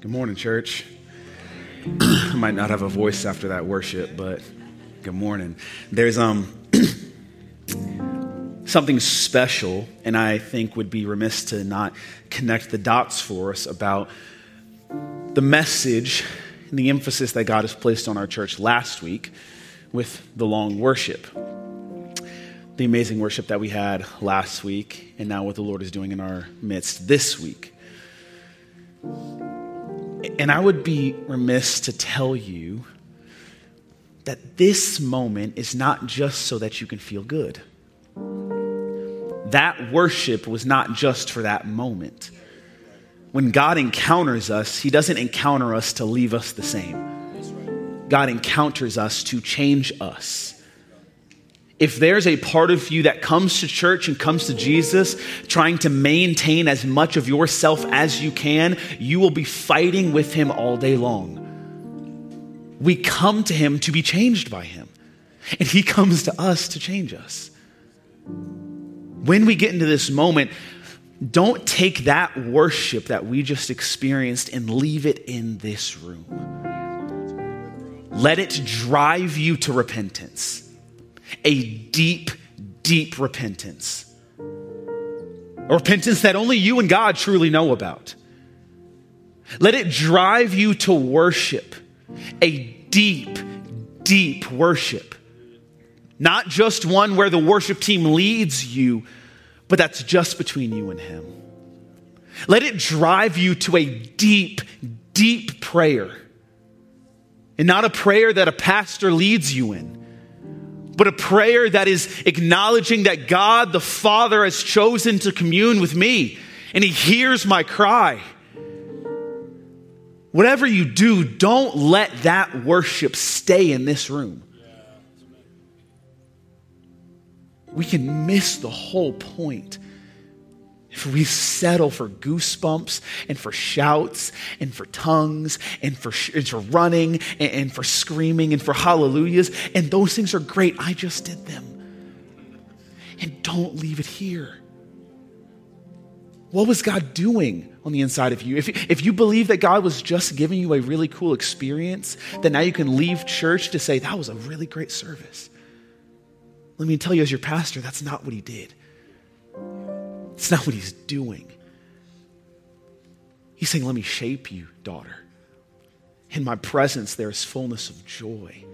Good morning, church. I might not have a voice after that worship, but good morning. There's um something special, and I think would be remiss to not connect the dots for us about the message and the emphasis that God has placed on our church last week with the long worship. The amazing worship that we had last week, and now what the Lord is doing in our midst this week. And I would be remiss to tell you that this moment is not just so that you can feel good. That worship was not just for that moment. When God encounters us, He doesn't encounter us to leave us the same. God encounters us to change us if there's a part of you that comes to church and comes to Jesus trying to maintain as much of yourself as you can, you will be fighting with him all day long. We come to him to be changed by him, and he comes to us to change us. When we get into this moment, don't take that worship that we just experienced and leave it in this room. Let it drive you to repentance a deep, deep repentance. A repentance that only you and God truly know about. Let it drive you to worship, a deep, deep worship. Not just one where the worship team leads you, but that's just between you and Him. Let it drive you to a deep, deep prayer. And not a prayer that a pastor leads you in but a prayer that is acknowledging that God the Father has chosen to commune with me and He hears my cry. Whatever you do, don't let that worship stay in this room. We can miss the whole point we settle for goosebumps and for shouts and for tongues and for, and for running and, and for screaming and for hallelujahs, and those things are great. I just did them. And don't leave it here. What was God doing on the inside of you? If, if you believe that God was just giving you a really cool experience, then now you can leave church to say, that was a really great service. Let me tell you, as your pastor, that's not what he did. It's not what he's doing. He's saying, Let me shape you, daughter. In my presence, there is fullness of joy.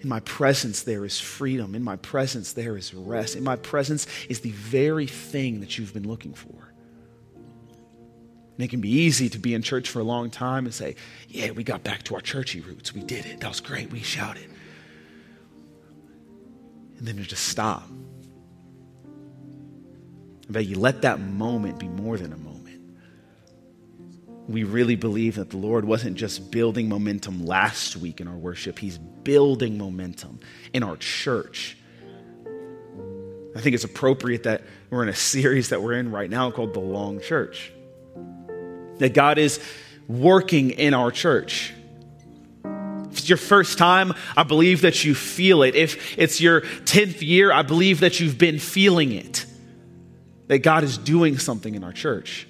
In my presence, there is freedom. In my presence, there is rest. In my presence is the very thing that you've been looking for. And it can be easy to be in church for a long time and say, Yeah, we got back to our churchy roots. We did it. That was great. We shouted. And then to just stop that you let that moment be more than a moment. We really believe that the Lord wasn't just building momentum last week in our worship, He's building momentum in our church. I think it's appropriate that we're in a series that we're in right now called The Long Church. That God is working in our church. If it's your first time, I believe that you feel it. If it's your 10th year, I believe that you've been feeling it that God is doing something in our church.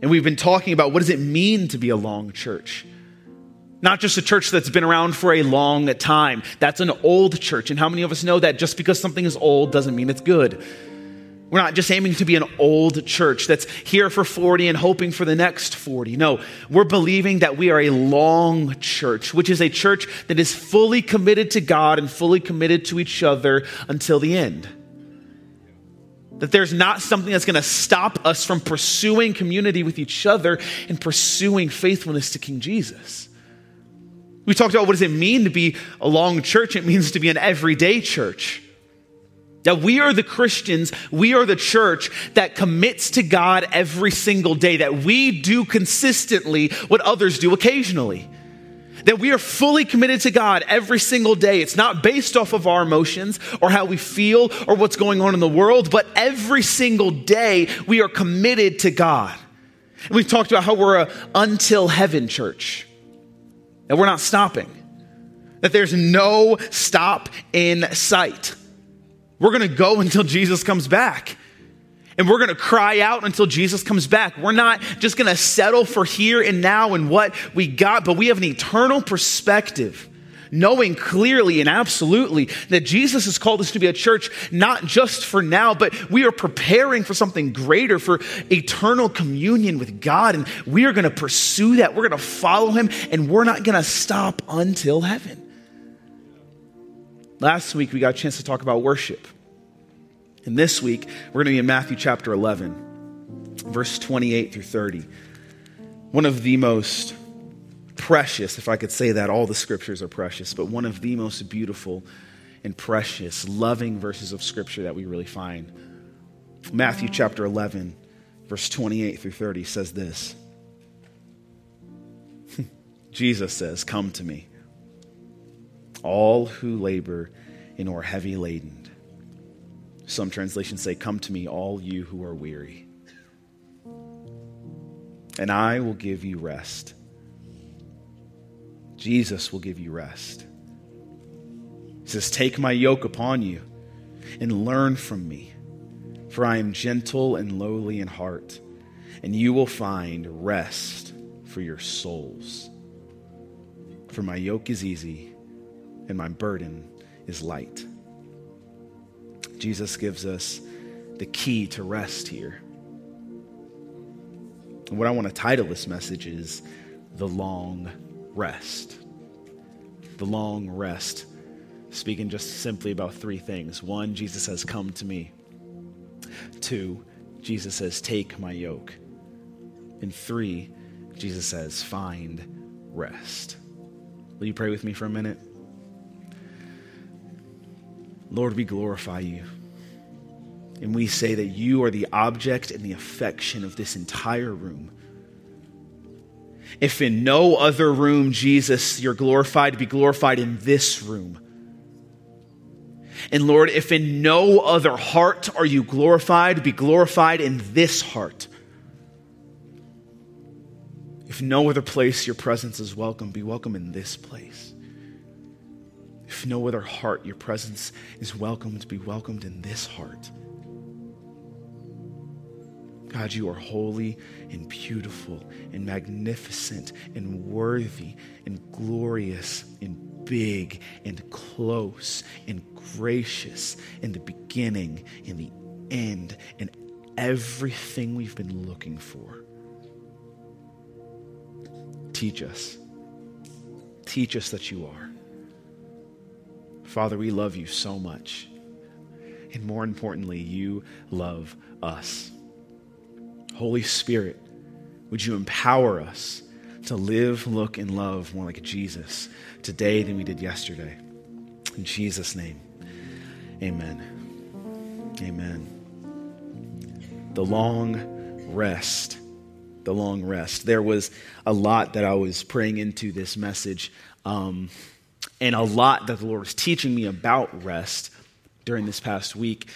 And we've been talking about what does it mean to be a long church? Not just a church that's been around for a long time. That's an old church. And how many of us know that just because something is old doesn't mean it's good? We're not just aiming to be an old church that's here for 40 and hoping for the next 40. No, we're believing that we are a long church, which is a church that is fully committed to God and fully committed to each other until the end. That there's not something that's going to stop us from pursuing community with each other and pursuing faithfulness to King Jesus. We talked about what does it mean to be a long church? It means to be an everyday church. That we are the Christians, we are the church that commits to God every single day, that we do consistently what others do occasionally that we are fully committed to God every single day. It's not based off of our emotions or how we feel or what's going on in the world, but every single day we are committed to God. And we've talked about how we're a until heaven church, that we're not stopping, that there's no stop in sight. We're going to go until Jesus comes back. And we're going to cry out until Jesus comes back. We're not just going to settle for here and now and what we got, but we have an eternal perspective knowing clearly and absolutely that Jesus has called us to be a church not just for now, but we are preparing for something greater, for eternal communion with God. And we are going to pursue that. We're going to follow Him, and we're not going to stop until heaven. Last week, we got a chance to talk about worship. And this week, we're going to be in Matthew chapter 11, verse 28 through 30. One of the most precious, if I could say that, all the scriptures are precious, but one of the most beautiful and precious, loving verses of scripture that we really find. Matthew chapter 11, verse 28 through 30 says this Jesus says, Come to me, all who labor and are heavy laden. Some translations say, Come to me, all you who are weary, and I will give you rest. Jesus will give you rest. He says, Take my yoke upon you and learn from me, for I am gentle and lowly in heart, and you will find rest for your souls. For my yoke is easy and my burden is light. Jesus gives us the key to rest here. And what I want to title this message is The Long rest. The long rest. Speaking just simply about three things. One, Jesus says, Come to me. Two, Jesus says, Take my yoke. And three, Jesus says, Find rest. Will you pray with me for a minute? Lord, we glorify you. And we say that you are the object and the affection of this entire room. If in no other room, Jesus, you're glorified, be glorified in this room. And Lord, if in no other heart are you glorified, be glorified in this heart. If no other place your presence is welcome, be welcome in this place. If no other heart your presence is welcome to be welcomed in this heart. God, you are holy and beautiful and magnificent and worthy and glorious and big and close and gracious in the beginning, in the end, and everything we've been looking for. Teach us. Teach us that you are. Father, we love you so much. And more importantly, you love us. Holy Spirit, would you empower us to live, look, and love more like Jesus today than we did yesterday? In Jesus' name, amen. Amen. The long rest. The long rest. There was a lot that I was praying into this message, um, and a lot that the Lord was teaching me about rest during this past week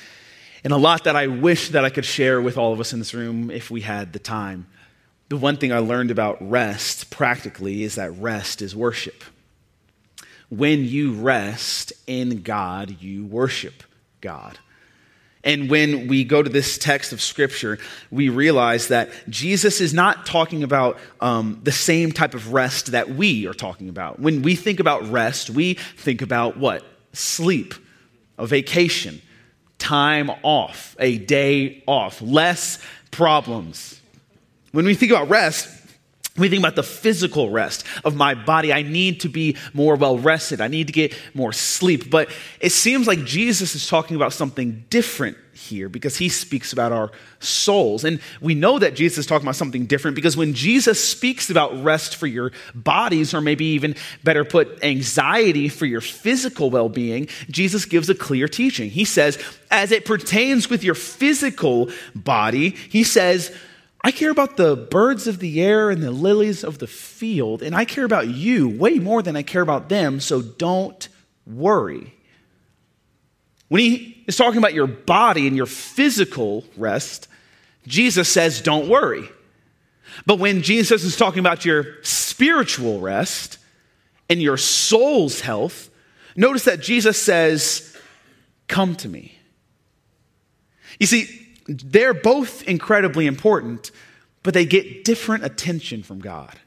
and a lot that I wish that I could share with all of us in this room if we had the time. The one thing I learned about rest practically is that rest is worship. When you rest in God, you worship God. And when we go to this text of Scripture, we realize that Jesus is not talking about um, the same type of rest that we are talking about. When we think about rest, we think about what? Sleep, a vacation time off, a day off, less problems. When we think about rest, we think about the physical rest of my body. I need to be more well rested. I need to get more sleep. But it seems like Jesus is talking about something different here because he speaks about our souls. And we know that Jesus is talking about something different because when Jesus speaks about rest for your bodies, or maybe even better put, anxiety for your physical well being, Jesus gives a clear teaching. He says, as it pertains with your physical body, he says, I care about the birds of the air and the lilies of the field, and I care about you way more than I care about them, so don't worry. When he is talking about your body and your physical rest, Jesus says, don't worry. But when Jesus is talking about your spiritual rest and your soul's health, notice that Jesus says, Come to me. You see, they're both incredibly important, but they get different attention from God.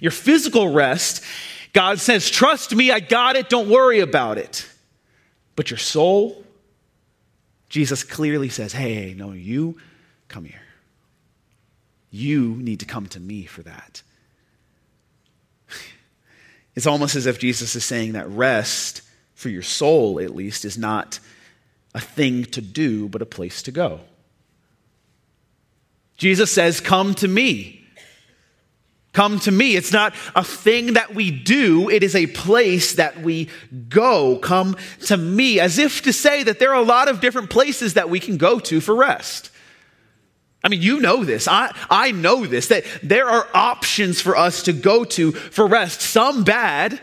Your physical rest, God says, Trust me, I got it, don't worry about it. But your soul, Jesus clearly says, Hey, no, you come here. You need to come to me for that. It's almost as if Jesus is saying that rest, for your soul at least, is not a thing to do, but a place to go. Jesus says, Come to me. Come to me. It's not a thing that we do, it is a place that we go. Come to me. As if to say that there are a lot of different places that we can go to for rest. I mean, you know this. I, I know this, that there are options for us to go to for rest. Some bad,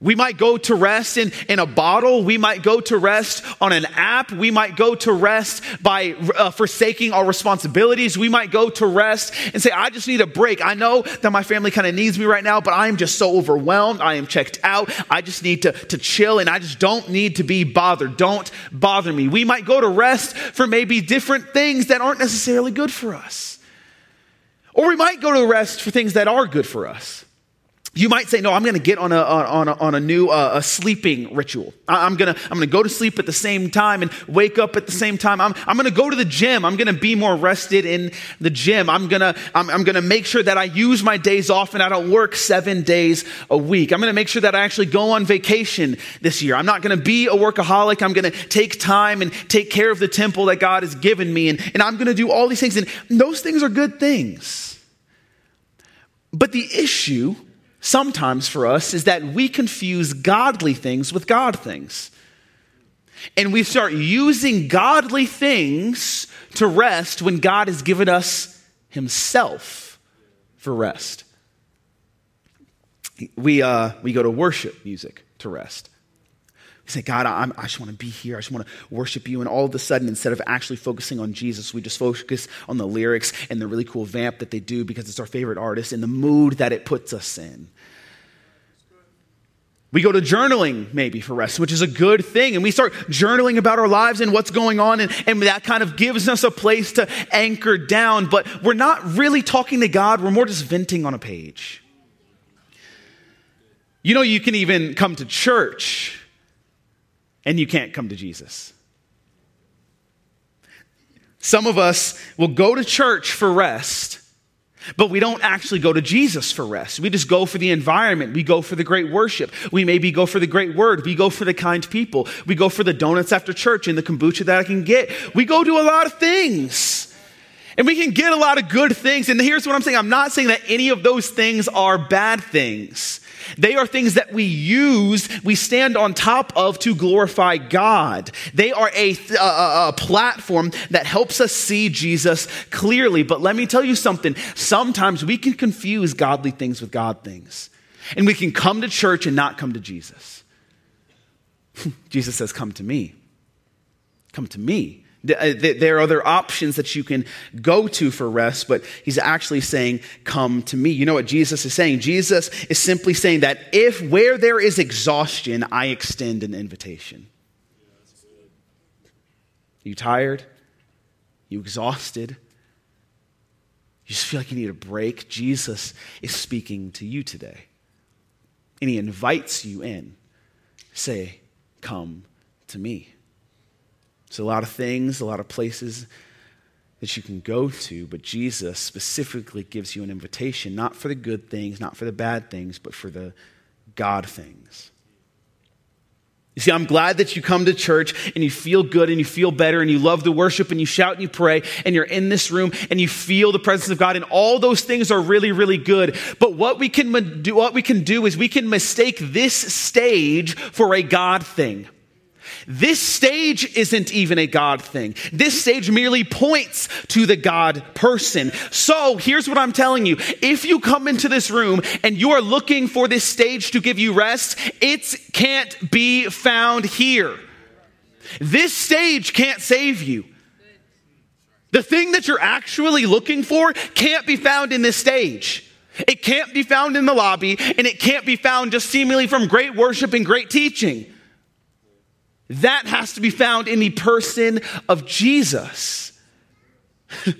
we might go to rest in, in a bottle. We might go to rest on an app. We might go to rest by uh, forsaking our responsibilities. We might go to rest and say, I just need a break. I know that my family kind of needs me right now, but I am just so overwhelmed. I am checked out. I just need to, to chill and I just don't need to be bothered. Don't bother me. We might go to rest for maybe different things that aren't necessarily good for us. Or we might go to rest for things that are good for us. You might say, no, I'm going to get on a, on a, on a new uh, a sleeping ritual. I'm going to I'm to go to sleep at the same time and wake up at the same time. I'm, I'm going to go to the gym. I'm going to be more rested in the gym. I'm going to I'm, I'm going to make sure that I use my days off and I don't work seven days a week. I'm going to make sure that I actually go on vacation this year. I'm not going to be a workaholic. I'm going to take time and take care of the temple that God has given me. And, and I'm going to do all these things. And those things are good things. But the issue sometimes for us is that we confuse godly things with God things. And we start using godly things to rest when God has given us Himself for rest. We, uh, we go to worship music to rest. We say, God, I'm, i just want to be here. I just want to worship you. And all of a sudden, instead of actually focusing on Jesus, we just focus on the lyrics and the really cool vamp that they do because it's our favorite artist and the mood that it puts us in. We go to journaling maybe for rest, which is a good thing. And we start journaling about our lives and what's going on. And, and, that kind of gives us a place to anchor down. But we're not really talking to God. We're more just venting on a page. You know, you can even come to church and you can't come to Jesus. Some of us will go to church for rest, but we don't actually go to Jesus for rest. We just go for the environment. We go for the great worship. We maybe go for the great word. We go for the kind people. We go for the donuts after church and the kombucha that I can get. We go do a lot of things. And we can get a lot of good things. And here's what I'm saying I'm not saying that any of those things are bad things. They are things that we use, we stand on top of to glorify God. They are a, a, a, platform that helps us see Jesus clearly. But let me tell you something. Sometimes we can confuse godly things with God things. And we can come to church and not come to Jesus. Jesus says, Come to me. Come to me. Uh, there are other options that you can go to for rest, but he's actually saying, Come to me. You know what Jesus is saying? Jesus is simply saying that if where there is exhaustion, I extend an invitation. You tired? You exhausted? You just feel like you need a break? Jesus is speaking to you today. And he invites you in. Say, Come to me. There's a lot of things, a lot of places that you can go to, but Jesus specifically gives you an invitation, not for the good things, not for the bad things, but for the God things. You see, I'm glad that you come to church and you feel good and you feel better and you love the worship and you shout and you pray and you're in this room and you feel the presence of God and all those things are really, really good. But what we can do, what we can do is we can mistake this stage for a God thing. This stage isn't even a God thing. This stage merely points to the God person. So here's what I'm telling you. If you come into this room and you are looking for this stage to give you rest, it can't be found here. This stage can't save you. The thing that you're actually looking for can't be found in this stage. It can't be found in the lobby, and it can't be found just seemingly from great worship and great teaching. That has to be found in the person of Jesus.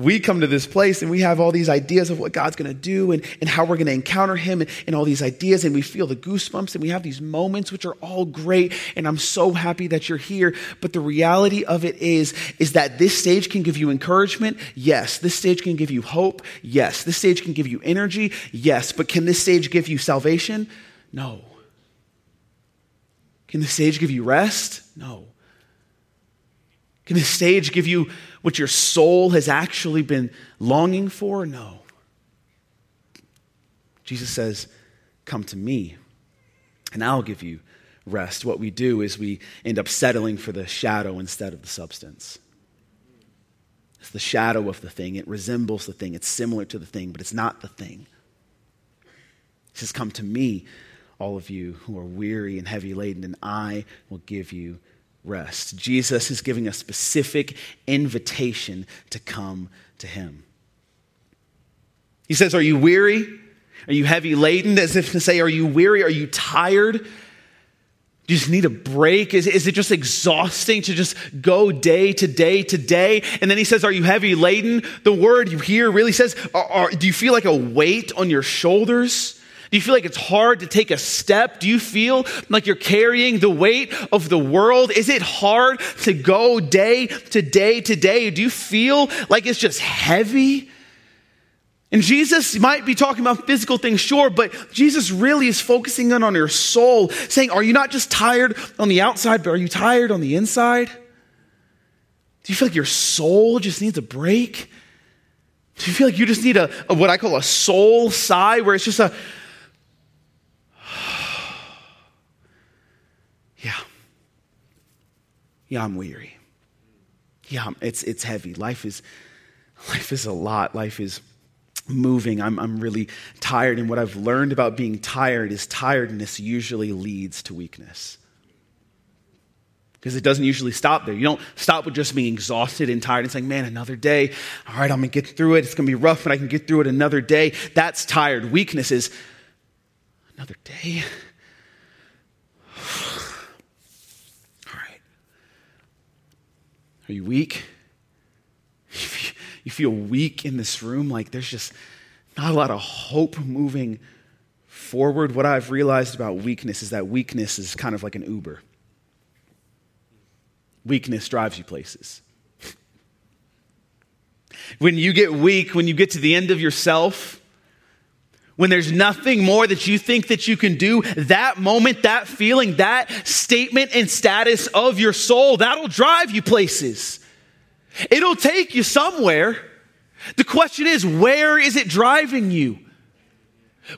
we come to this place and we have all these ideas of what God's going to do and, and how we're going to encounter Him and, and all these ideas, and we feel the goosebumps and we have these moments which are all great. And I'm so happy that you're here. But the reality of it is, is that this stage can give you encouragement. Yes. This stage can give you hope. Yes. This stage can give you energy. Yes. But can this stage give you salvation? No. Can the stage give you rest? No. Can the stage give you what your soul has actually been longing for? No. Jesus says, Come to me, and I'll give you rest. What we do is we end up settling for the shadow instead of the substance. It's the shadow of the thing. It resembles the thing. It's similar to the thing, but it's not the thing. He says, Come to me, all of you who are weary and heavy laden, and I will give you rest. Jesus is giving a specific invitation to come to him. He says, Are you weary? Are you heavy laden? As if to say, Are you weary? Are you tired? Do you just need a break? Is, is it just exhausting to just go day to day to day? And then he says, Are you heavy laden? The word you hear really says, are, are, Do you feel like a weight on your shoulders? Do you feel like it's hard to take a step? Do you feel like you're carrying the weight of the world? Is it hard to go day to day to day? Do you feel like it's just heavy? And Jesus might be talking about physical things, sure, but Jesus really is focusing in on your soul, saying, Are you not just tired on the outside, but are you tired on the inside? Do you feel like your soul just needs a break? Do you feel like you just need a, a what I call a soul sigh, where it's just a, Yeah, I'm weary. Yeah, it's, it's heavy. Life is, life is a lot. Life is moving. I'm, I'm really tired. And what I've learned about being tired is tiredness usually leads to weakness. Because it doesn't usually stop there. You don't stop with just being exhausted and tired and saying, man, another day. All right, I'm going to get through it. It's going to be rough, but I can get through it another day. That's tired. Weakness is another day. Are you weak? You feel weak in this room, like there's just not a lot of hope moving forward. What I've realized about weakness is that weakness is kind of like an Uber. Weakness drives you places. when you get weak, when you get to the end of yourself, when there's nothing more that you think that you can do, that moment, that feeling, that statement and status of your soul, that'll drive you places. It'll take you somewhere. The question is, where is it driving you?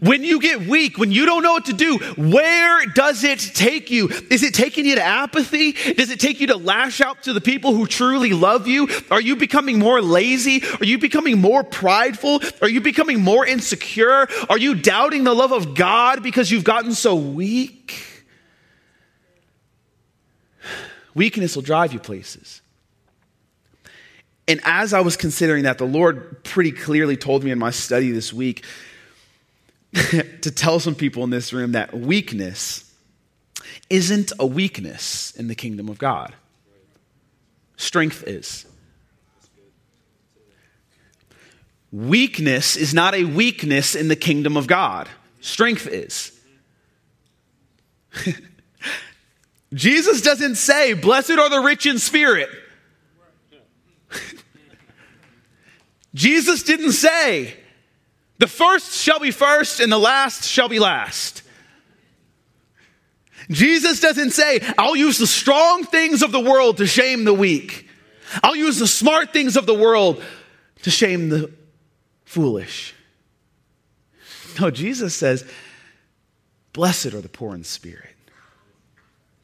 When you get weak, when you don't know what to do, where does it take you? Is it taking you to apathy? Does it take you to lash out to the people who truly love you? Are you becoming more lazy? Are you becoming more prideful? Are you becoming more insecure? Are you doubting the love of God because you've gotten so weak? Weakness will drive you places. And as I was considering that, the Lord pretty clearly told me in my study this week to tell some people in this room that weakness isn't a weakness in the kingdom of God. Strength is. Weakness is not a weakness in the kingdom of God. Strength is. Jesus doesn't say, Blessed are the rich in spirit. Jesus didn't say, the first shall be first, and the last shall be last. Jesus doesn't say, I'll use the strong things of the world to shame the weak. I'll use the smart things of the world to shame the foolish. No, Jesus says, Blessed are the poor in spirit,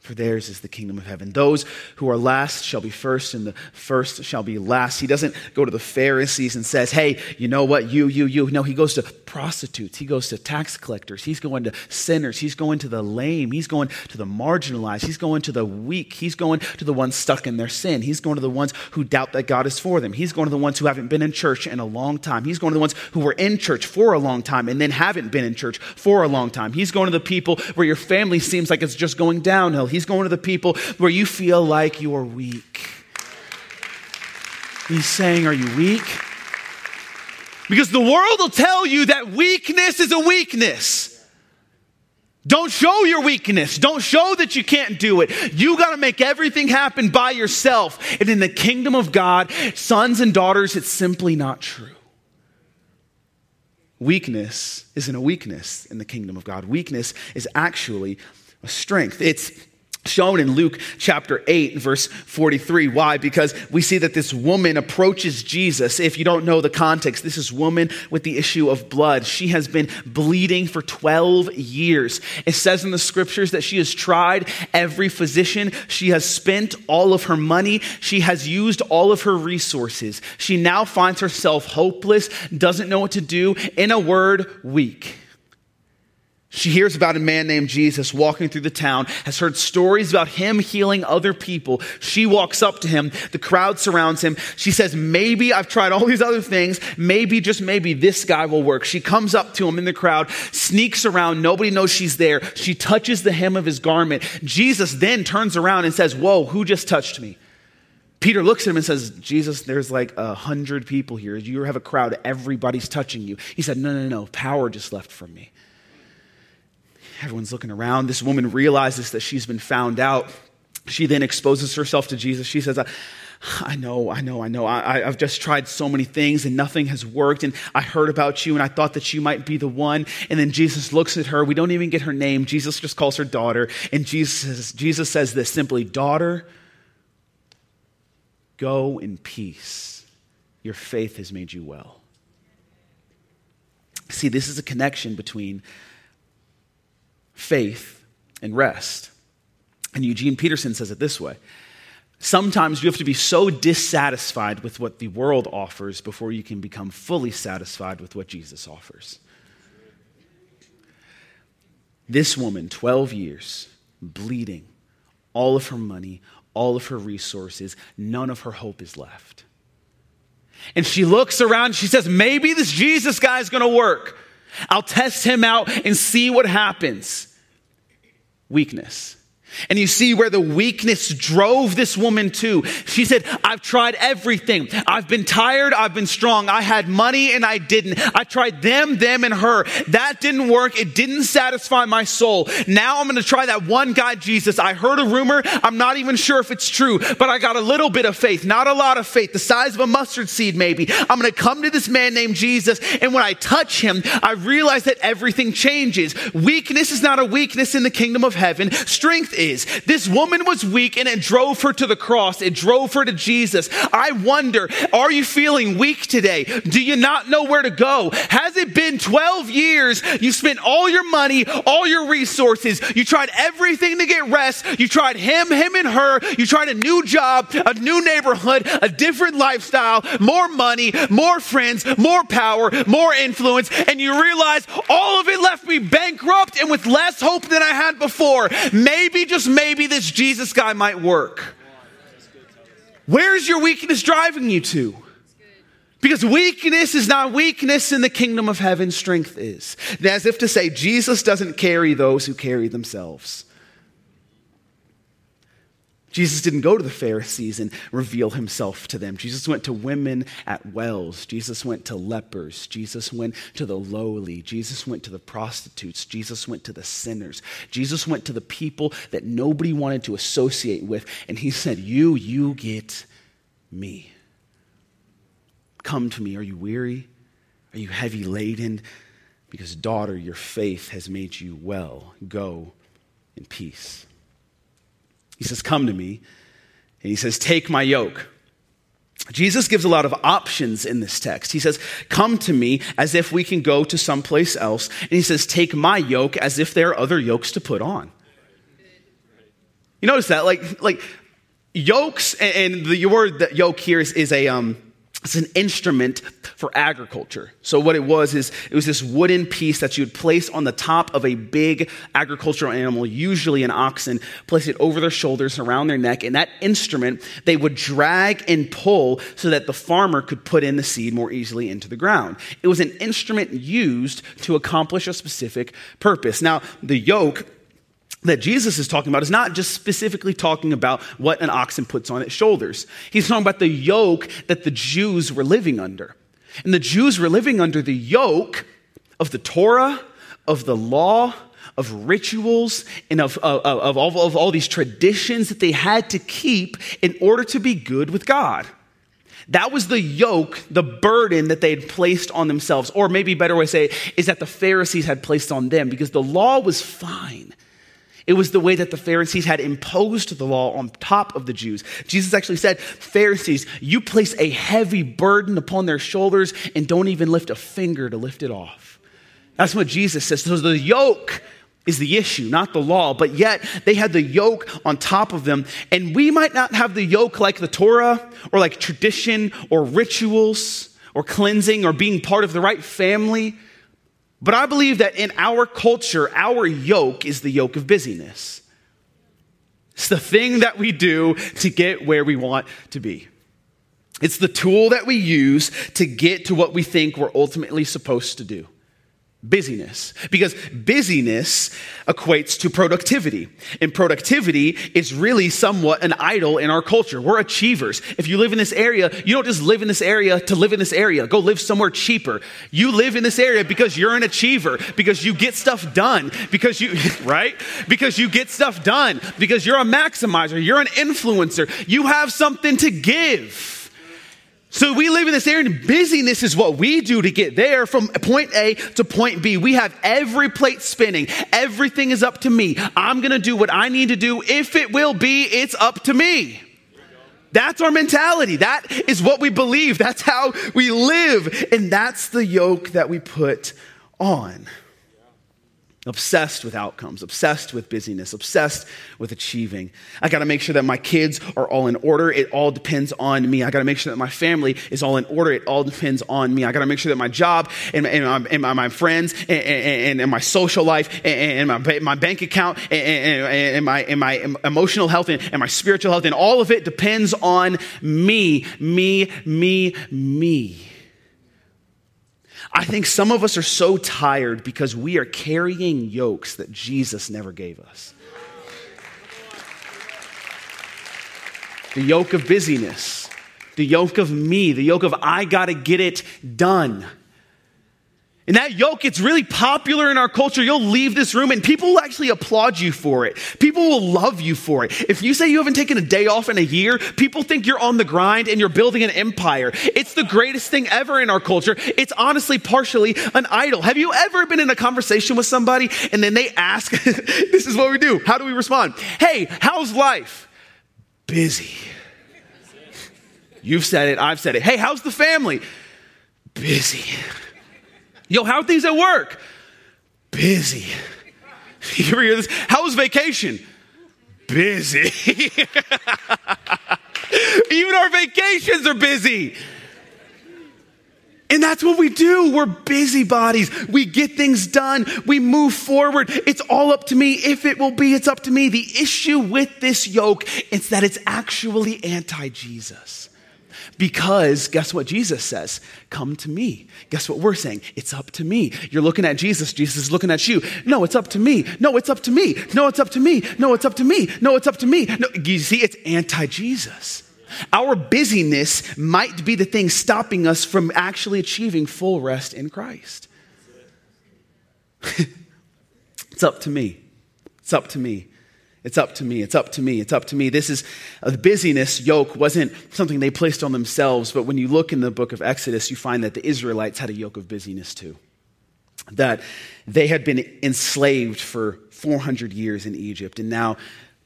for theirs is the kingdom of heaven. Those who are last shall be first, and the first shall be last. He doesn't go to the Pharisees and says, Hey, you know what? You, you, you. No, he goes to prostitutes. He goes to tax collectors. He's going to sinners. He's going to the lame. He's going to the marginalized. He's going to the weak. He's going to the ones stuck in their sin. He's going to the ones who doubt that God is for them. He's going to the ones who haven't been in church in a long time. He's going to the ones who were in church for a long time and then haven't been in church for a long time. He's going to the people where your family seems like it's just going downhill. He's going to the people where you feel like you're weak. He's saying, Are you weak? Because the world will tell you that weakness is a weakness. Don't show your weakness. Don't show that you can't do it. You got to make everything happen by yourself. And in the kingdom of God, sons and daughters, it's simply not true. Weakness isn't a weakness in the kingdom of God. Weakness is actually a strength. It's shown in Luke chapter 8, verse 43. Why? Because we see that this woman approaches Jesus. If you don't know the context, this is woman with the issue of blood. She has been bleeding for 12 years. It says in the scriptures that she has tried every physician. She has spent all of her money. She has used all of her resources. She now finds herself hopeless, doesn't know what to do. In a word, weak. She hears about a man named Jesus walking through the town, has heard stories about him healing other people. She walks up to him. The crowd surrounds him. She says, Maybe I've tried all these other things. Maybe, just maybe, this guy will work. She comes up to him in the crowd, sneaks around. Nobody knows she's there. She touches the hem of his garment. Jesus then turns around and says, Whoa, who just touched me? Peter looks at him and says, Jesus, there's like a hundred people here. You have a crowd, everybody's touching you. He said, No, no, no, power just left from me. Everyone's looking around. This woman realizes that she's been found out. She then exposes herself to Jesus. She says, I know, I know, I know. I, have just tried so many things and nothing has worked. And I heard about you and I thought that you might be the one. And then Jesus looks at her. We don't even get her name. Jesus just calls her daughter. And Jesus, Jesus says this simply Daughter, go in peace. Your faith has made you well. See, this is a connection between faith, and rest. And Eugene Peterson says it this way Sometimes you have to be so dissatisfied with what the world offers before you can become fully satisfied with what Jesus offers. This woman, 12 years, bleeding, all of her money, all of her resources, none of her hope is left. And she looks around, she says, Maybe this Jesus guy is going to work. I'll test him out and see what happens weakness. And you see where the weakness drove this woman to. She said, I've tried everything. I've been tired. I've been strong. I had money and I didn't. I tried them, them, and her. That didn't work. It didn't satisfy my soul. Now I'm going to try that one guy, Jesus. I heard a rumor. I'm not even sure if it's true, but I got a little bit of faith, not a lot of faith, the size of a mustard seed, maybe. I'm going to come to this man named Jesus. And when I touch him, I realize that everything changes. Weakness is not a weakness in the kingdom of heaven. Strength is. This woman was weak and it drove her to the cross. It drove her to Jesus. I wonder, are you feeling weak today? Do you not know where to go? Has it been 12 years? You spent all your money, all your resources. You tried everything to get rest. You tried him, him and her. You tried a new job, a new neighborhood, a different lifestyle, more money, more friends, more power, more influence. And you realize all of it left me bankrupt and with less hope than I had before. Maybe just maybe this Jesus guy might work. Where's your weakness driving you to? Because weakness is not weakness in the kingdom of heaven, strength is. As if to say, Jesus doesn't carry those who carry themselves. Jesus didn't go to the Pharisees and reveal himself to them. Jesus went to women at wells. Jesus went to lepers. Jesus went to the lowly. Jesus went to the prostitutes. Jesus went to the sinners. Jesus went to the people that nobody wanted to associate with. And he said, You, you get me. Come to me. Are you weary? Are you heavy laden? Because, daughter, your faith has made you well. Go in peace. He says, Come to me. And he says, Take my yoke. Jesus gives a lot of options in this text. He says, Come to me as if we can go to someplace else. And he says, Take my yoke as if there are other yokes to put on. You notice that? Like, like yokes, and the word that yoke here is, is a, um, it's an instrument for agriculture. So what it was is it was this wooden piece that you would place on the top of a big agricultural animal, usually an oxen, place it over their shoulders, around their neck, and that instrument they would drag and pull so that the farmer could put in the seed more easily into the ground. It was an instrument used to accomplish a specific purpose. Now, the yoke that Jesus is talking about is not just specifically talking about what an oxen puts on its shoulders. He's talking about the yoke that the Jews were living under. And the Jews were living under the yoke of the Torah, of the law, of rituals, and of, of, of, all, of all these traditions that they had to keep in order to be good with God. That was the yoke, the burden that they had placed on themselves. Or maybe better way to say it, is that the Pharisees had placed on them because the law was fine. It was the way that the Pharisees had imposed the law on top of the Jews. Jesus actually said, Pharisees, you place a heavy burden upon their shoulders and don't even lift a finger to lift it off. That's what Jesus says. So the yoke is the issue, not the law, but yet they had the yoke on top of them. And we might not have the yoke like the Torah or like tradition or rituals or cleansing or being part of the right family. But I believe that in our culture, our yoke is the yoke of busyness. It's the thing that we do to get where we want to be. It's the tool that we use to get to what we think we're ultimately supposed to do. Busyness. Because busyness equates to productivity. And productivity is really somewhat an idol in our culture. We're achievers. If you live in this area, you don't just live in this area to live in this area. Go live somewhere cheaper. You live in this area because you're an achiever, because you get stuff done, because you, right? Because you get stuff done, because you're a maximizer, you're an influencer, you have something to give. So we live in this area, and busyness is what we do to get there from point A to point B. We have every plate spinning. Everything is up to me. I'm going to do what I need to do. If it will be, it's up to me. That's our mentality. That is what we believe. That's how we live. And that's the yoke that we put on obsessed with outcomes, obsessed with busyness, obsessed with achieving. I got to make sure that my kids are all in order. It all depends on me. I got to make sure that my family is all in order. It all depends on me. I got to make sure that my job and, and, my, and my, my, friends and, and, and, my social life and, my, my bank account and, my, and my emotional health and, and my spiritual health and all of it depends on me, me, me, me. I think some of us are so tired because we are carrying yokes that Jesus never gave us. The yoke of busyness, the yoke of me, the yoke of I gotta get it done. And that yoke, it's really popular in our culture. You'll leave this room and people will actually applaud you for it. People will love you for it. If you say you haven't taken a day off in a year, people think you're on the grind and you're building an empire. It's the greatest thing ever in our culture. It's honestly partially an idol. Have you ever been in a conversation with somebody and then they ask, this is what we do. How do we respond? Hey, how's life? Busy. You've said it. I've said it. Hey, how's the family? Busy. Yo, how are things at work? Busy. You ever hear this? How was vacation? Busy. Even our vacations are busy. And that's what we do. We're busybodies. We get things done. We move forward. It's all up to me. If it will be, it's up to me. The issue with this yoke is that it's actually anti Jesus. Because guess what Jesus says? Come to me. Guess what we're saying? It's up to me. You're looking at Jesus. Jesus is looking at you. No, it's up to me. No, it's up to me. No, it's up to me. No, it's up to me. No, it's up to me. No, you see, it's anti Jesus. Our busyness might be the thing stopping us from actually achieving full rest in Christ. it's up to me. It's up to me. It's up to me. It's up to me. It's up to me. This is a busyness yoke wasn't something they placed on themselves, but when you look in the book of Exodus, you find that the Israelites had a yoke of busyness too. That they had been enslaved for 400 years in Egypt, and now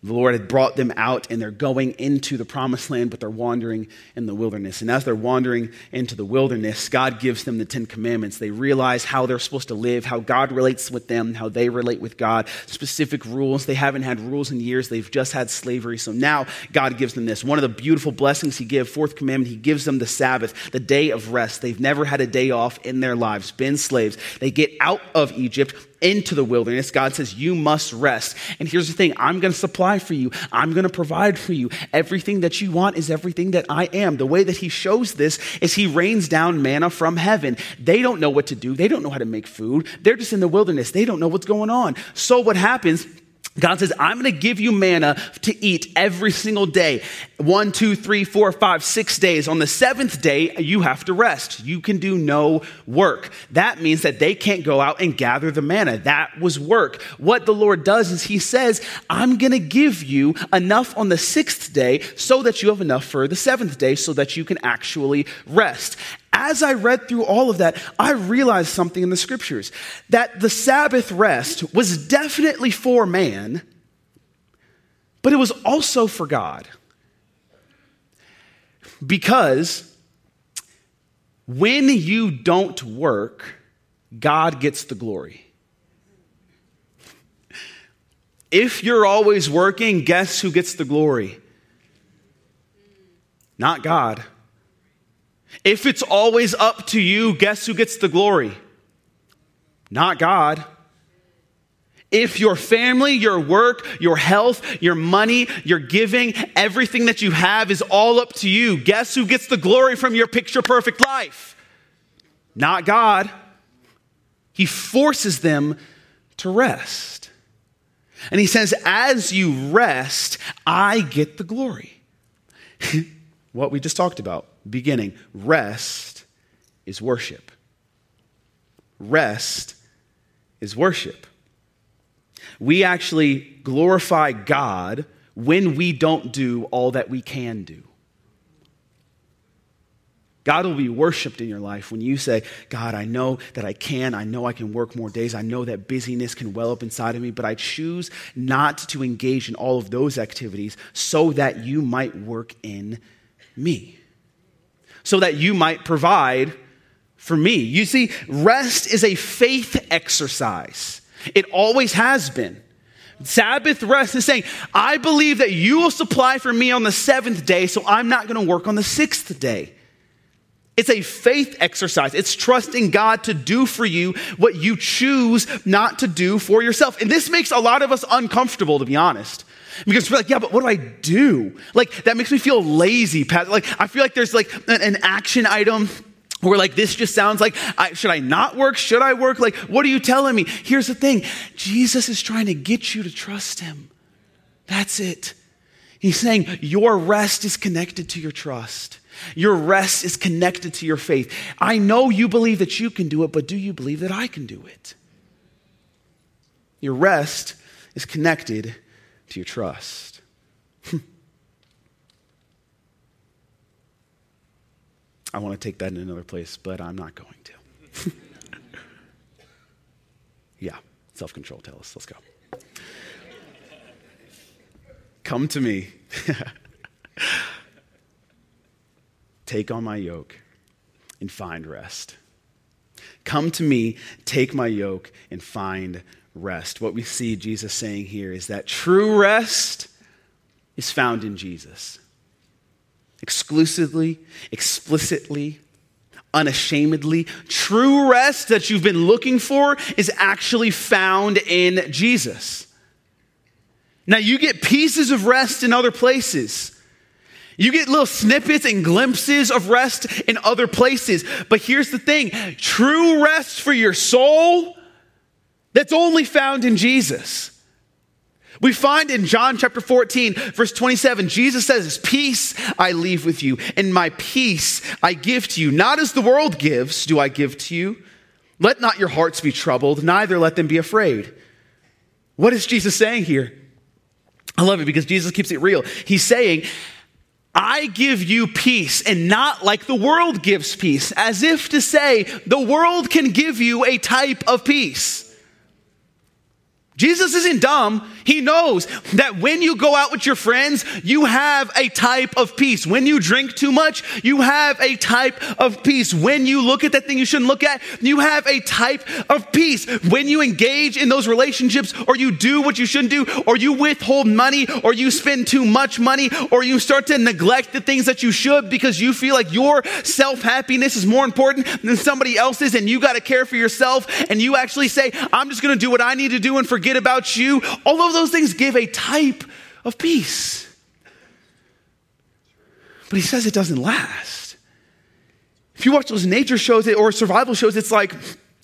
The Lord had brought them out and they're going into the promised land, but they're wandering in the wilderness. And as they're wandering into the wilderness, God gives them the Ten Commandments. They realize how they're supposed to live, how God relates with them, how they relate with God, specific rules. They haven't had rules in years, they've just had slavery. So now God gives them this. One of the beautiful blessings He gives, fourth commandment, He gives them the Sabbath, the day of rest. They've never had a day off in their lives, been slaves. They get out of Egypt into the wilderness, God says, You must rest. And here's the thing I'm going to supply for you, I'm going to provide for you. Everything that you want is everything that I am. The way that He shows this is He rains down manna from heaven. They don't know what to do, they don't know how to make food. They're just in the wilderness, they don't know what's going on. So what happens? God says, I'm going to give you manna to eat every single day. One, two, three, four, five, six days. On the seventh day, you have to rest. You can do no work. That means that they can't go out and gather the manna. That was work. What the Lord does is He says, I'm going to give you enough on the sixth day so that you have enough for the seventh day so that you can actually rest as I read through all of that, I realized something in the scriptures that the Sabbath rest was definitely for man, but it was also for God. Because when you don't work, God gets the glory. If you're always working, guess who gets the glory? Not God. If it's always up to you, guess who gets the glory? Not God. If your family, your work, your health, your money, your giving, everything that you have is all up to you, guess who gets the glory from your picture perfect life? Not God. He forces them to rest. And he says, As you rest, I get the glory. what we just talked about beginning. Rest is worship. Rest is worship. We actually glorify God when we don't do all that we can do. God will be worshiped in your life when you say, God, I know that I can. I know I can work more days. I know that busyness can well up inside of me, but I choose not to engage in all of those activities so that you might work in me so that you might provide for me. You see, rest is a faith exercise, it always has been. Sabbath rest is saying, I believe that you will supply for me on the seventh day, so I'm not going to work on the sixth day. It's a faith exercise. It's trusting God to do for you what you choose not to do for yourself. And this makes a lot of us uncomfortable, to be honest. Because we're like, yeah, but what do I do? Like, that makes me feel lazy, Pat. Like, I feel like there's like an, an action item where like this just sounds like I, should i not work? Should i work? Like what are you telling me? Here's the thing. Jesus is trying to get you to trust him. That's it. He's saying your rest is connected to your trust. Your rest is connected to your faith. I know you believe that you can do it but do you believe that i can do it? Your rest is connected to your trust. I want to take that in another place, but I'm not going to. yeah, self control, tell us. Let's go. Come to me. take on my yoke and find rest. Come to me, take my yoke, and find rest. What we see Jesus saying here is that true rest is found in Jesus. Exclusively, explicitly, unashamedly. True rest that you've been looking for is actually found in Jesus. Now, you get pieces of rest in other places. You get little snippets and glimpses of rest in other places. But here's the thing true rest for your soul that's only found in Jesus. We find in John chapter 14, verse 27, Jesus says, Peace I leave with you, and my peace I give to you. Not as the world gives, do I give to you. Let not your hearts be troubled, neither let them be afraid. What is Jesus saying here? I love it because Jesus keeps it real. He's saying, I give you peace and not like the world gives peace, as if to say, the world can give you a type of peace. Jesus isn't dumb. He knows that when you go out with your friends, you have a type of peace. When you drink too much, you have a type of peace. When you look at that thing you shouldn't look at, you have a type of peace. When you engage in those relationships, or you do what you shouldn't do, or you withhold money, or you spend too much money, or you start to neglect the things that you should because you feel like your self happiness is more important than somebody else's, and you got to care for yourself, and you actually say, I'm just going to do what I need to do and forget forget about you. All of those things give a type of peace. But he says it doesn't last. If you watch those nature shows or survival shows, it's like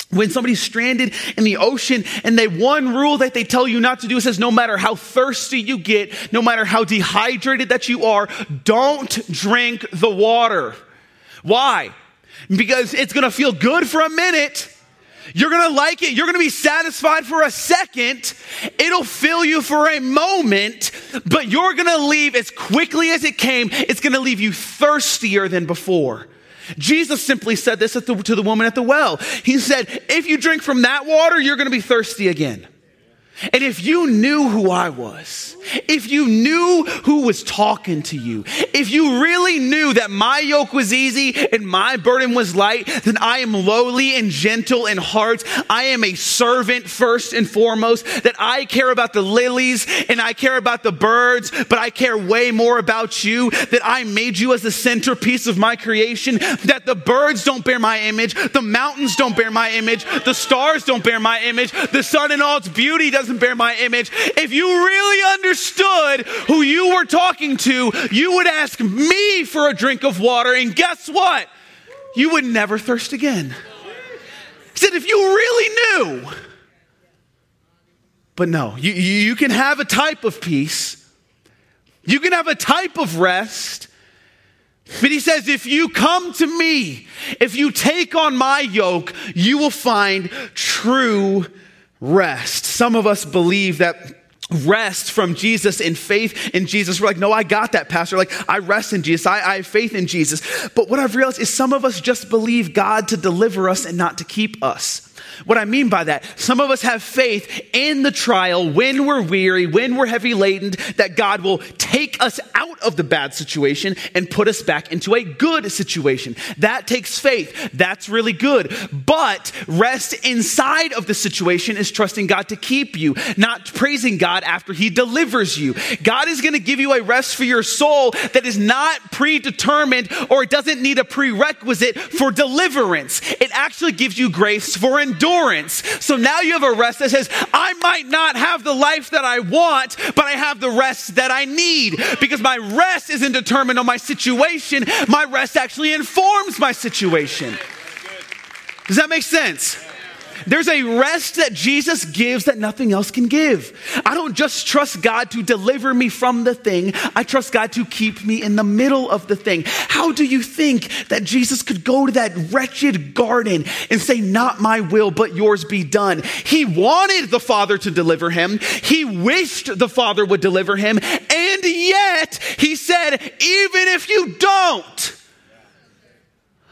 when somebody's stranded in the ocean and they one rule that they tell you not to do says no matter how thirsty you get no matter how dehydrated that you are don't drink the water why because it's going to feel good for a minute you're gonna like it. You're gonna be satisfied for a second. It'll fill you for a moment, but you're gonna leave as quickly as it came. It's gonna leave you thirstier than before. Jesus simply said this the, to the woman at the well. He said, If you drink from that water, you're gonna be thirsty again. And if you knew who I was, if you knew who was talking to you, if you really knew that my yoke was easy and my burden was light, then I am lowly and gentle in heart. I am a servant first and foremost, that I care about the lilies and I care about the birds, but I care way more about you, that I made you as the centerpiece of my creation, that the birds don't bear my image, the mountains don't bear my image, the stars don't bear my image, the sun in all its beauty doesn't bear my image. If you really understood who you were talking to, you would ask me for a drink of water, and guess what? You would never thirst again. He said, if you really knew. But no, you, you can have a type of peace, you can have a type of rest. But he says, if you come to me, if you take on my yoke, you will find true rest. Some of us believe that rest from Jesus in faith in Jesus. We're like, no, I got that, Pastor. Like, I rest in Jesus. I, I, have faith in Jesus. But what I've realized is some of us just believe God to deliver us and not to keep us. What I mean by that, some of us have faith in the trial when we're weary, when we're heavy laden, that God will take us out of the bad situation and put us back into a good situation. That takes faith. That's really good. But rest inside of the situation is trusting God to keep you, not praising God after He delivers you. God is going to give you a rest for your soul that is not predetermined or it doesn't need a prerequisite for deliverance. It actually gives you grace for endurance endurance. So now you have a rest that says, I might not have the life that I want, but I have the rest that I need because my rest isn't determined on my situation. My rest actually informs my situation. Does that make sense? There's a rest that Jesus gives that nothing else can give. I don't just trust God to deliver me from the thing, I trust God to keep me in the middle of the thing. How do you think that Jesus could go to that wretched garden and say, Not my will, but yours be done? He wanted the Father to deliver him, he wished the Father would deliver him, and yet he said, Even if you don't,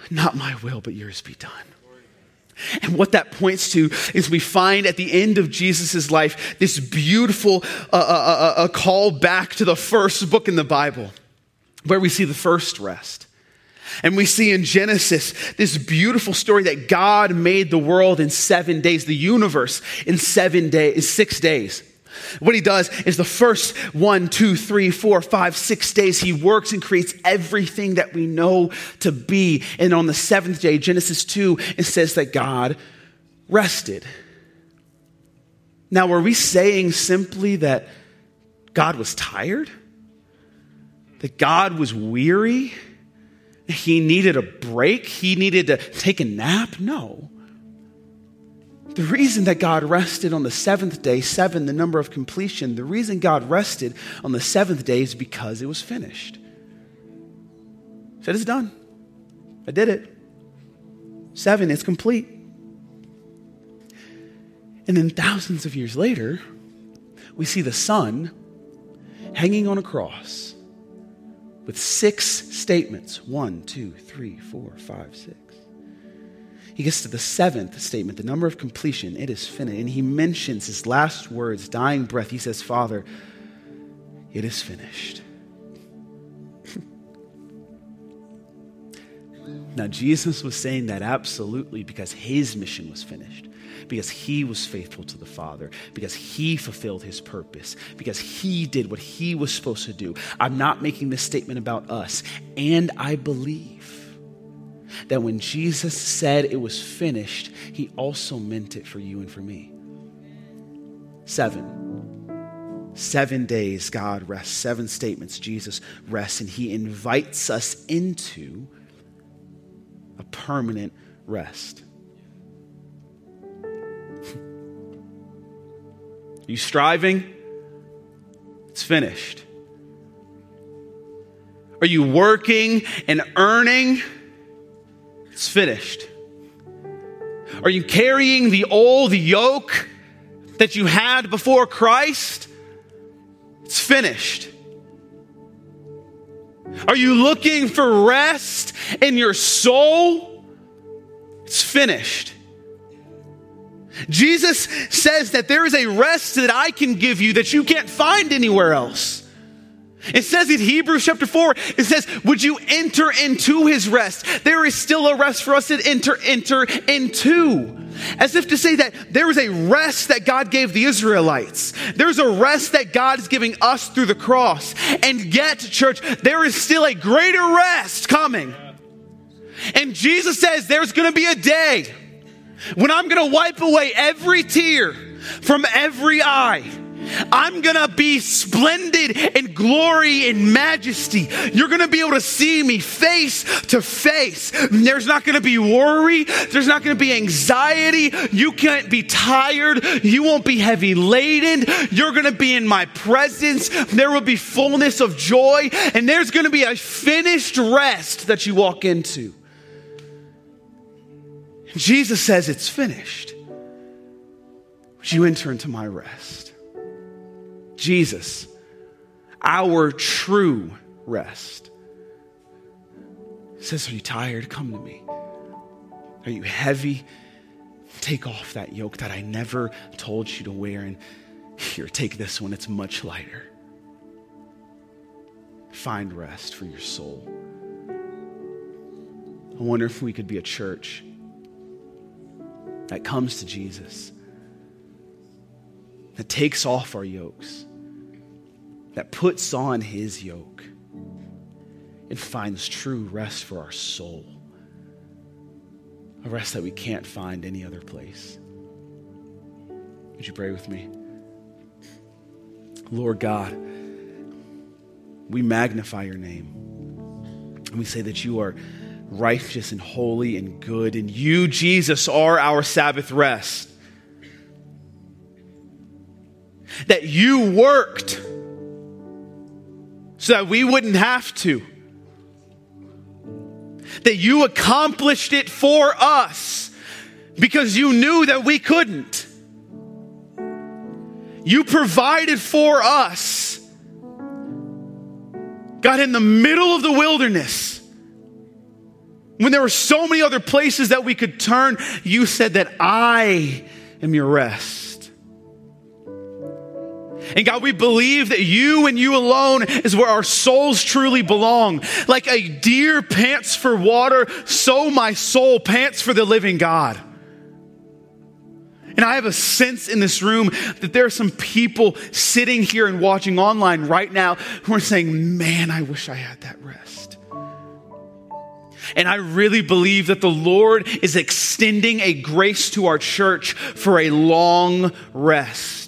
not my will, but yours be done. And what that points to is we find at the end of Jesus' life this beautiful uh, uh, uh, uh, call back to the first book in the Bible where we see the first rest. And we see in Genesis this beautiful story that God made the world in seven days, the universe in seven days, six days. What he does is the first one, two, three, four, five, six days, he works and creates everything that we know to be. And on the seventh day, Genesis 2, it says that God rested. Now, are we saying simply that God was tired? That God was weary? He needed a break? He needed to take a nap? No. The reason that God rested on the seventh day, seven, the number of completion, the reason God rested on the seventh day is because it was finished. He said, It's done. I did it. Seven, it's complete. And then thousands of years later, we see the Son hanging on a cross with six statements one, two, three, four, five, six. He gets to the seventh statement, the number of completion, it is finished. And he mentions his last words, dying breath. He says, Father, it is finished. now, Jesus was saying that absolutely because his mission was finished, because he was faithful to the Father, because he fulfilled his purpose, because he did what he was supposed to do. I'm not making this statement about us. And I believe that when Jesus said it was finished, he also meant it for you and for me. Seven. Seven days God rests. Seven statements Jesus rests, and he invites us into a permanent rest. Are you striving? It's finished. Are you working and earning? It's finished. Are you carrying the old yoke that you had before Christ? It's finished. Are you looking for rest in your soul? It's finished. Jesus says that there is a rest that I can give you that you can't find anywhere else. It says in Hebrews chapter 4, it says, Would you enter into his rest? There is still a rest for us to enter, enter into. As if to say that there is a rest that God gave the Israelites. There's a rest that God is giving us through the cross. And yet, church, there is still a greater rest coming. And Jesus says there's going to be a day when I'm going to wipe away every tear from every eye I'm to be splendid in glory and majesty. You're to be able to see me face to face. There's not to be worry. There's not to be anxiety. You can't be tired. You won't be heavy laden. You're to be in my presence. There will be fullness of joy and there's to be a finished rest that you walk into. Jesus says it's finished. Would you enter into my rest? Jesus, our true rest. He says, Are you tired? Come to me. Are you heavy? Take off that yoke that I never told you to wear. And here, take this one, it's much lighter. Find rest for your soul. I wonder if we could be a church that comes to Jesus, that takes off our yokes, that puts on his yoke and finds true rest for our soul. A rest that we can't find any other place. Would you pray with me? Lord God, we magnify your name. And we say that you are righteous and holy and good, and you, Jesus, are our Sabbath rest. That you worked so that we wouldn't have to. That you accomplished it for us because you knew that we couldn't. You provided for us. God, in the middle of the wilderness, when there were so many other places that we could turn, you said that I am your rest. And God, we believe that you and you alone is where our souls truly belong. Like a deer pants for water, so my soul pants for the living God. And I have a sense in this room that there are some people sitting here and watching online right now who are saying, Man, I wish I had that rest. And I really believe that the Lord is extending a grace to our church for a long rest.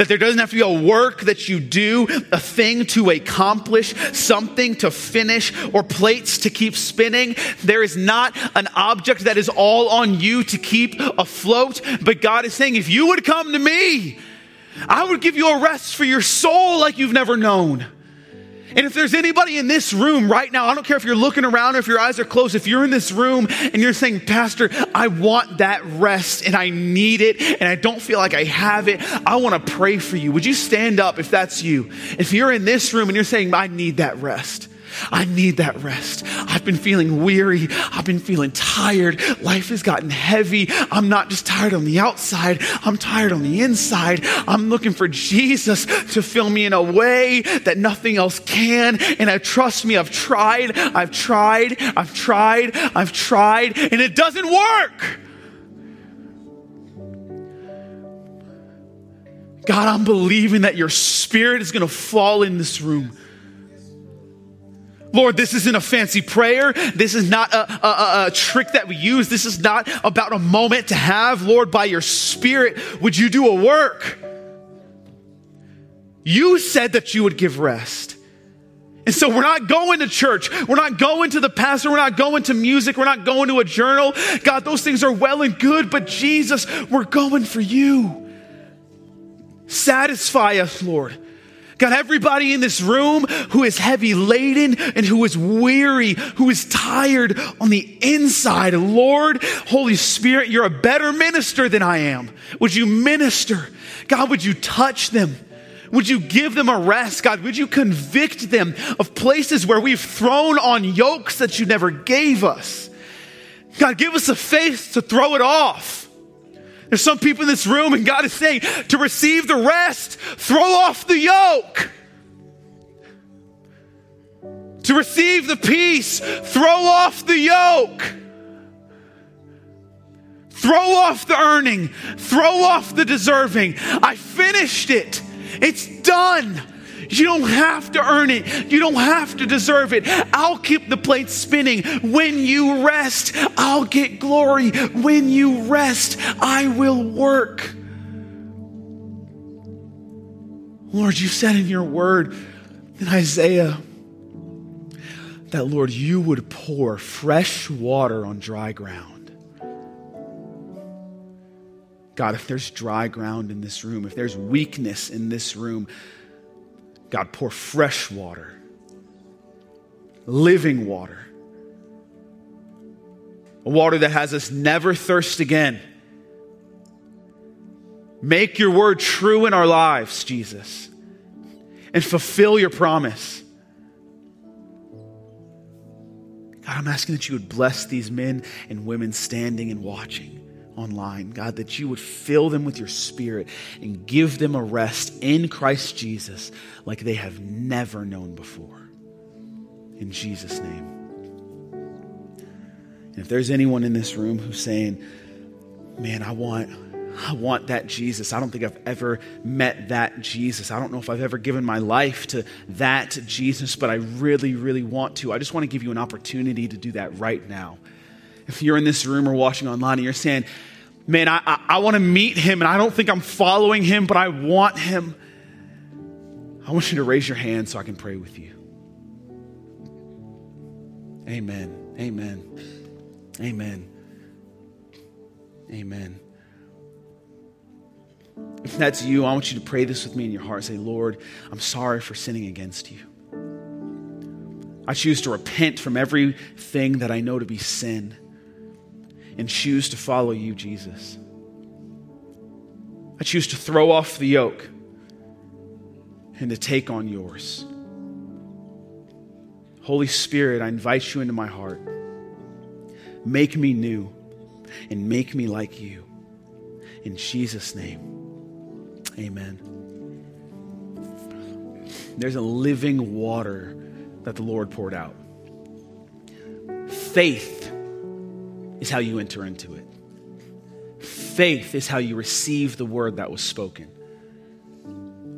That there doesn't have to be a work that you do, a thing to accomplish, something to finish, or plates to keep spinning. There is not an object that is all on you to keep afloat. But God is saying, if you would come to me, I would give you a rest for your soul like you've never known. And if there's anybody in this room right now, I don't care if you're looking around or if your eyes are closed, if you're in this room and you're saying, Pastor, I want that rest and I need it and I don't feel like I have it, I want to pray for you. Would you stand up if that's you? If you're in this room and you're saying, I need that rest. I need that rest. I've been feeling weary. I've been feeling tired. Life has gotten heavy. I'm not just tired on the outside, I'm tired on the inside. I'm looking for Jesus to fill me in a way that nothing else can. And I trust me, I've tried, I've tried, I've tried, I've tried, and it doesn't work. God, I'm believing that your spirit is going to fall in this room. Lord, this isn't a fancy prayer. This is not a, a, a, trick that we use. This is not about a moment to have. Lord, by your spirit, would you do a work? You said that you would give rest. And so we're not going to church. We're not going to the pastor. We're not going to music. We're not going to a journal. God, those things are well and good, but Jesus, we're going for you. Satisfy us, Lord. God, everybody in this room who is heavy laden and who is weary, who is tired on the inside, Lord, Holy Spirit, you're a better minister than I am. Would you minister? God, would you touch them? Would you give them a rest? God, would you convict them of places where we've thrown on yokes that you never gave us? God, give us a faith to throw it off. There's some people in this room, and God is saying to receive the rest, throw off the yoke. To receive the peace, throw off the yoke. Throw off the earning, throw off the deserving. I finished it. It's done. You don't have to earn it. You don't have to deserve it. I'll keep the plate spinning. When you rest, I'll get glory. When you rest, I will work. Lord, you said in your word in Isaiah that, Lord, you would pour fresh water on dry ground. God, if there's dry ground in this room, if there's weakness in this room, God, pour fresh water, living water, a water that has us never thirst again. Make your word true in our lives, Jesus, and fulfill your promise. God, I'm asking that you would bless these men and women standing and watching online. God, that you would fill them with your spirit and give them a rest in Christ Jesus like they have never known before. In Jesus' name. And if there's anyone in this room who's saying, man, I want. I want that Jesus. I don't think I've ever met that Jesus. I don't know if I've ever given my life to that Jesus, but I really, really want to. I just want to give you an opportunity to do that right now. If you're in this room or watching online and you're saying, man, I, I, I want to meet him and I don't think I'm following him, but I want him. I want you to raise your hand so I can pray with you. Amen. Amen. Amen. Amen. If that's you, I want you to pray this with me in your heart. Say, Lord, I'm sorry for sinning against you. I choose to repent from everything that I know to be sin and choose to follow you, Jesus. I choose to throw off the yoke and to take on yours. Holy Spirit, I invite you into my heart. Make me new and make me like you. In Jesus' name, amen. There's a living water that the Lord poured out. Faith is how you enter into it. Faith is how you receive the word that was spoken.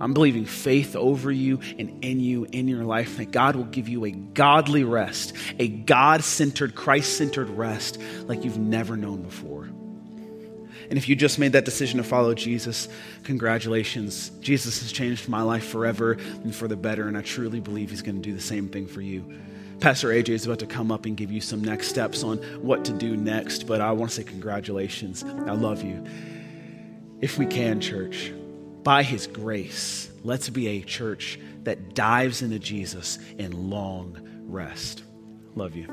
I'm believing faith over you and in you, in your life, that God will give you a godly rest, a God centered, Christ centered rest like you've never known before. And if you just made that decision to follow Jesus, congratulations. Jesus has changed my life forever and for the better, and I truly believe He's going to do the same thing for you. Pastor AJ is about to come up and give you some next steps on what to do next, but I want to say congratulations. I love you. If we can, church, by his grace, let's be a church that dives into Jesus in long rest. Love you.